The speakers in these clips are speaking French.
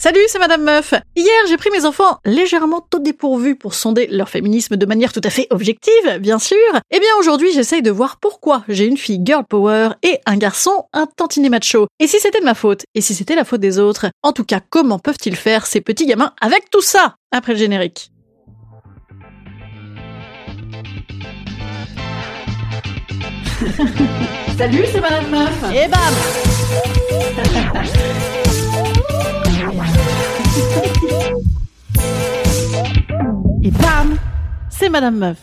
Salut, c'est Madame Meuf. Hier, j'ai pris mes enfants légèrement au dépourvu pour sonder leur féminisme de manière tout à fait objective, bien sûr. Eh bien, aujourd'hui, j'essaye de voir pourquoi j'ai une fille girl power et un garçon un tantinet macho. Et si c'était de ma faute Et si c'était la faute des autres? En tout cas, comment peuvent-ils faire ces petits gamins avec tout ça? Après le générique. Salut, c'est Madame Meuf. Et bam bam C'est Madame Meuf.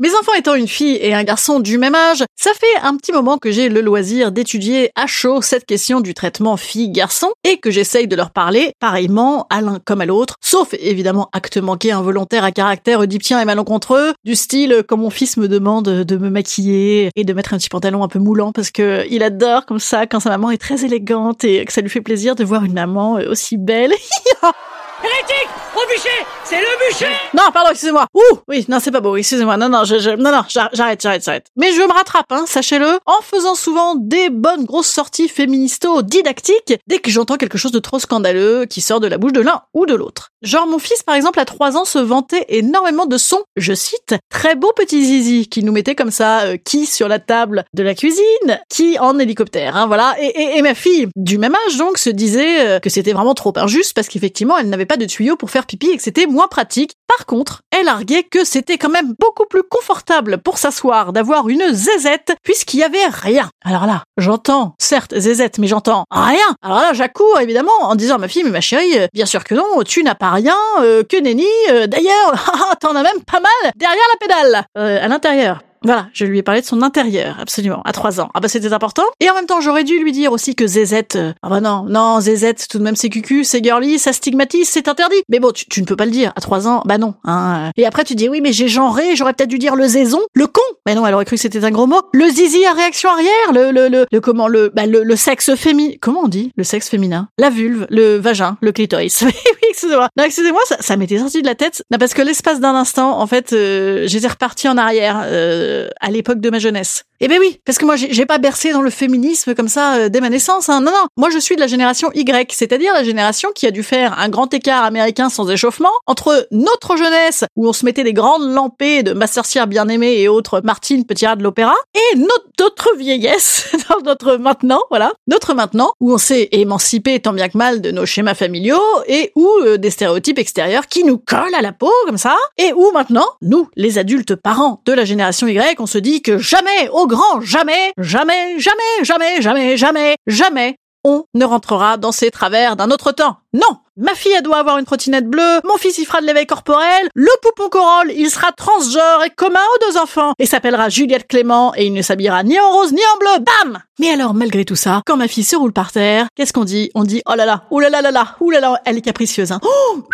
Mes enfants étant une fille et un garçon du même âge, ça fait un petit moment que j'ai le loisir d'étudier à chaud cette question du traitement fille-garçon et que j'essaye de leur parler pareillement à l'un comme à l'autre, sauf évidemment acte manqué involontaire à caractère oedipien et malencontreux, du style quand mon fils me demande de me maquiller et de mettre un petit pantalon un peu moulant parce que il adore comme ça quand sa maman est très élégante et que ça lui fait plaisir de voir une maman aussi belle. Hérétique Au bûcher C'est le bûcher Non, pardon, excusez-moi. Ouh, oui, non, c'est pas beau, excusez-moi. Non, non, je, non, non, j'arrête, j'arrête, j'arrête. Mais je me rattrape, hein, sachez-le, en faisant souvent des bonnes grosses sorties féministo-didactiques dès que j'entends quelque chose de trop scandaleux qui sort de la bouche de l'un ou de l'autre. Genre, mon fils, par exemple, à trois ans, se vantait énormément de son, je cite, très beau petit zizi, qui nous mettait comme ça, euh, qui sur la table de la cuisine, qui en hélicoptère, hein, voilà. Et ma fille, du même âge donc, se disait euh, que c'était vraiment trop injuste parce qu'effectivement, elle n'avait pas de tuyau pour faire pipi et que c'était moins pratique. Par contre, elle arguait que c'était quand même beaucoup plus confortable pour s'asseoir d'avoir une zézette puisqu'il y avait rien. Alors là, j'entends, certes zézette, mais j'entends rien. Alors là, j'accours évidemment en disant ma fille, mais ma chérie, euh, bien sûr que non, tu n'as pas rien, euh, que nenni, euh, d'ailleurs, t'en as même pas mal derrière la pédale, à l'intérieur. Voilà, je lui ai parlé de son intérieur, absolument, à trois ans. Ah bah c'était important. Et en même temps, j'aurais dû lui dire aussi que Zezette... Euh, ah bah non, non, Zezette, tout de même c'est cucu, c'est girly, ça stigmatise, c'est interdit. Mais bon, tu, ne peux pas le dire, à trois ans, bah non. Hein. Et après tu dis, oui mais j'ai genré, j'aurais peut-être dû dire le zézon, le con. Mais non, elle aurait cru que c'était un gros mot. Le zizi à réaction arrière, le, le, le, comment, le, bah, le, le sexe féminin. Comment on dit? Le sexe féminin. La vulve, le vagin, le clitoris. oui, excusez-moi. Non, excusez-moi, ça, ça m'était sorti de la tête. Non, parce que l'espace d'un instant, en fait, euh, j'étais reparti en arrière, euh, à l'époque de ma jeunesse. Eh ben oui, parce que moi j'ai pas bercé dans le féminisme comme ça euh, dès ma naissance. Hein. Non, non, moi je suis de la génération Y, c'est-à-dire la génération qui a dû faire un grand écart américain sans échauffement entre notre jeunesse où on se mettait des grandes lampées de ma sorcière bien-aimée et autres Martine Petit de l'opéra et notre, vieillesse, notre maintenant, voilà, notre maintenant où on s'est émancipé tant bien que mal de nos schémas familiaux et où euh, des stéréotypes extérieurs qui nous collent à la peau comme ça et où maintenant nous, les adultes parents de la génération Y, on se dit que jamais, au grand jamais, jamais, jamais, jamais, jamais, jamais, jamais, on ne rentrera dans ces travers d'un autre temps. Non Ma fille, elle doit avoir une trottinette bleue, mon fils, il fera de l'éveil corporel, le poupon corolle, il sera transgenre et commun aux deux enfants, et s'appellera Juliette Clément, et il ne s'habillera ni en rose ni en bleu, bam! Mais alors, malgré tout ça, quand ma fille se roule par terre, qu'est-ce qu'on dit? On dit, oh là là, oh là là là là, oh là là, elle est capricieuse, hein. Oh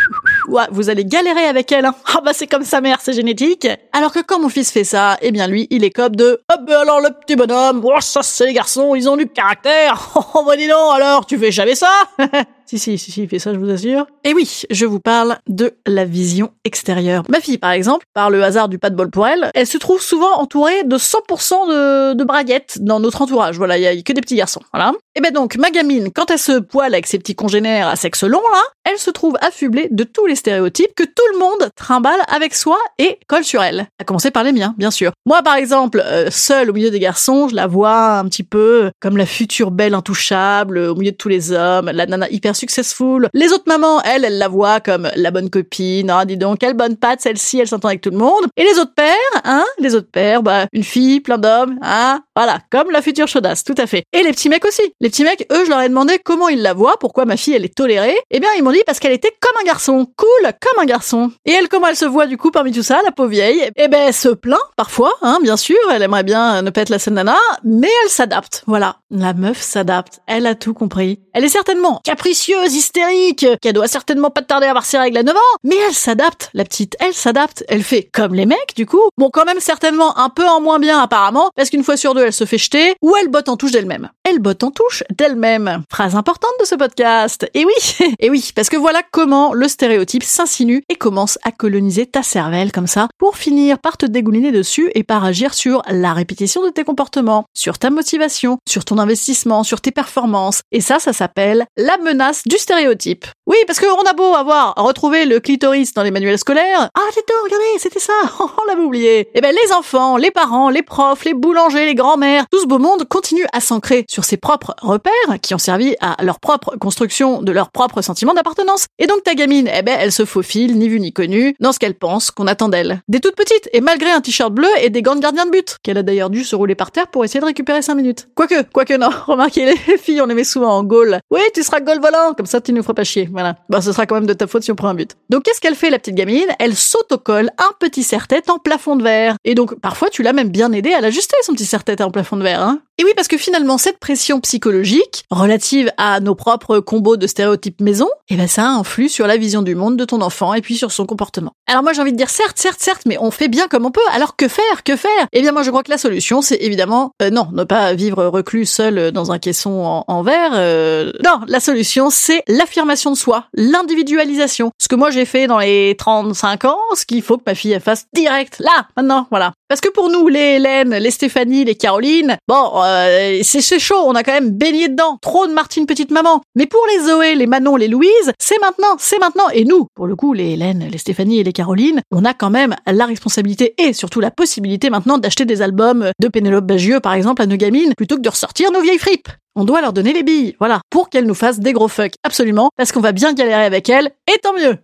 ouais, vous allez galérer avec elle, hein. Ah bah c'est comme sa mère, c'est génétique. Alors que quand mon fils fait ça, eh bien lui, il est comme de, ah bah alors le petit bonhomme, oh ça c'est les garçons, ils ont du caractère, oh bah dis alors, tu fais jamais ça? Si, si, si, si, fait ça, je vous assure. Et oui, je vous parle de la vision extérieure. Ma fille, par exemple, par le hasard du pas de bol pour elle, elle se trouve souvent entourée de 100% de, de braguettes dans notre entourage. Voilà, il y a que des petits garçons. Voilà. Et ben donc, ma gamine, quand elle se poile avec ses petits congénères à sexe long, là, elle se trouve affublée de tous les stéréotypes que tout le monde trimballe avec soi et colle sur elle. À commencer par les miens, bien sûr. Moi, par exemple, euh, seule au milieu des garçons, je la vois un petit peu comme la future belle intouchable au milieu de tous les hommes, la nana hyper successful. Les autres mamans, elles, elles la voient comme la bonne copine. Ah, dis donc, quelle bonne patte, celle-ci, elle s'entend avec tout le monde. Et les autres pères, hein, les autres pères, bah, une fille, plein d'hommes, hein, voilà, comme la future chaudasse, tout à fait. Et les petits mecs aussi. Les petits mecs, eux, je leur ai demandé comment ils la voient, pourquoi ma fille, elle est tolérée. Eh bien, ils m'ont dit parce qu'elle était comme un garçon, cool comme un garçon. Et elle, comment elle se voit du coup parmi tout ça, la pauvre vieille? Eh ben, elle se plaint parfois, hein, bien sûr. Elle aimerait bien ne pas être la seule nana, mais elle s'adapte. Voilà, la meuf s'adapte. Elle a tout compris. Elle est certainement capricieuse, hystérique, qu'elle doit certainement pas tarder à avoir ses règles à 9 ans, mais elle s'adapte, la petite. Elle s'adapte. Elle fait comme les mecs, du coup. Bon, quand même certainement un peu en moins bien apparemment, parce qu'une fois sur deux, elle se fait jeter, ou elle botte en touche d'elle-même. Elle botte en touche d'elle-même. Phrase importante de ce podcast. Et oui, et oui, parce que voilà comment le stéréotype s'insinue et commence à coloniser ta cervelle comme ça, pour finir par te dégouliner dessus et par agir sur la répétition de tes comportements, sur ta motivation, sur ton investissement, sur tes performances. Et ça, ça s'appelle la menace du stéréotype. Oui, parce qu'on a beau avoir retrouvé le clitoris dans les manuels scolaires. Ah, c'est tout, regardez, c'était ça. On l'avait oublié. Eh ben, les enfants, les parents, les profs, les boulangers, les grands-mères, tout ce beau monde continue à s'ancrer sur ses propres repères qui ont servi à leur propre construction de leur propre sentiment d'appartenance. Et donc, ta gamine, eh ben, elle se faufile, ni vue ni connue, dans ce qu'elle pense qu'on attend d'elle. Des toutes petites, et malgré un t-shirt bleu et des gants de gardien de but, qu'elle a d'ailleurs dû se rouler par terre pour essayer de récupérer 5 minutes. Quoique, quoique non. Remarquez, les filles, on les met souvent en goal. Oui, tu seras goal volant, comme ça tu nous feras pas chier. Voilà. Bah, ce sera quand même de ta faute si on prend un but. Donc, qu'est-ce qu'elle fait, la petite gamine? Elle s'autocolle un petit serre-tête en plafond de verre. Et donc, parfois, tu l'as même bien aidé à l'ajuster, son petit serre-tête en plafond de verre, hein. Et oui, parce que finalement, cette pression psychologique, relative à nos propres combos de stéréotypes maison, eh ben, ça influe sur la vision du monde de ton enfant et puis sur son comportement. Alors moi, j'ai envie de dire certes, certes, certes, mais on fait bien comme on peut. Alors que faire? Que faire? Eh bien, moi, je crois que la solution, c'est évidemment, euh, non, ne pas vivre reclus seul dans un caisson en, verre. euh, non, la solution, c'est l'affirmation de soi, l'individualisation. Ce que moi, j'ai fait dans les 35 ans, ce qu'il faut que ma fille fasse direct, là, maintenant, voilà. Parce que pour nous, les Hélène, les Stéphanie, les Caroline, bon, euh, c'est chaud, on a quand même baigné dedans. Trop de Martine petite maman. Mais pour les Zoé, les Manon, les Louise, c'est maintenant, c'est maintenant. Et nous, pour le coup, les Hélène, les Stéphanie et les Caroline, on a quand même la responsabilité et surtout la possibilité maintenant d'acheter des albums de Pénélope Bagieux, par exemple, à nos gamines, plutôt que de ressortir nos vieilles fripes. On doit leur donner les billes, voilà, pour qu'elles nous fassent des gros fucks, absolument, parce qu'on va bien galérer avec elles, et tant mieux.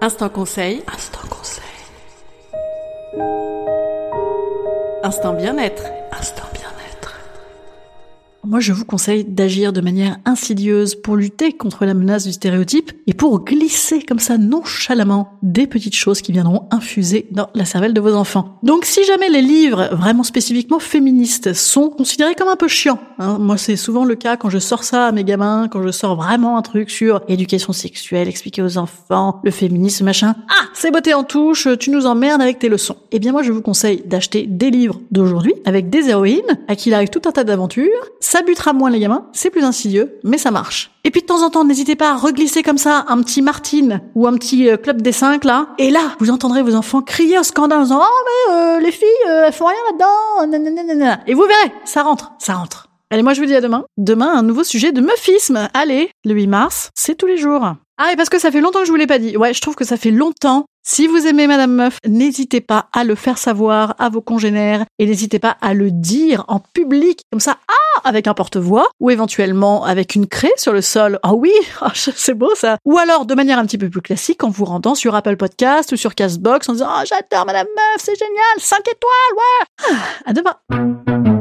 Instant conseil. Instant conseil. Instant bien-être. Instant. Moi, je vous conseille d'agir de manière insidieuse pour lutter contre la menace du stéréotype et pour glisser comme ça nonchalamment des petites choses qui viendront infuser dans la cervelle de vos enfants. Donc, si jamais les livres vraiment spécifiquement féministes sont considérés comme un peu chiants, hein, moi c'est souvent le cas quand je sors ça à mes gamins, quand je sors vraiment un truc sur éducation sexuelle, expliquer aux enfants, le féminisme, machin. Ah, c'est beauté en touche, tu nous emmerdes avec tes leçons. Eh bien, moi, je vous conseille d'acheter des livres d'aujourd'hui avec des héroïnes à qui il arrive tout un tas d'aventures. Butera moins les gamins, c'est plus insidieux, mais ça marche. Et puis de temps en temps, n'hésitez pas à reglisser comme ça un petit Martine ou un petit euh, club des cinq là. Et là, vous entendrez vos enfants crier au scandale en disant oh mais euh, les filles euh, elles font rien là-dedans. Et vous verrez, ça rentre, ça rentre. Allez, moi je vous dis à demain. Demain, un nouveau sujet de meufisme. Allez, le 8 mars, c'est tous les jours. Ah, et parce que ça fait longtemps que je vous l'ai pas dit. Ouais, je trouve que ça fait longtemps. Si vous aimez Madame Meuf, n'hésitez pas à le faire savoir à vos congénères et n'hésitez pas à le dire en public, comme ça, ah, avec un porte-voix ou éventuellement avec une craie sur le sol. Ah oui, ah, c'est beau ça. Ou alors de manière un petit peu plus classique en vous rendant sur Apple Podcast ou sur Castbox en disant, oh, j'adore Madame Meuf, c'est génial, 5 étoiles, ouais. Ah, à demain.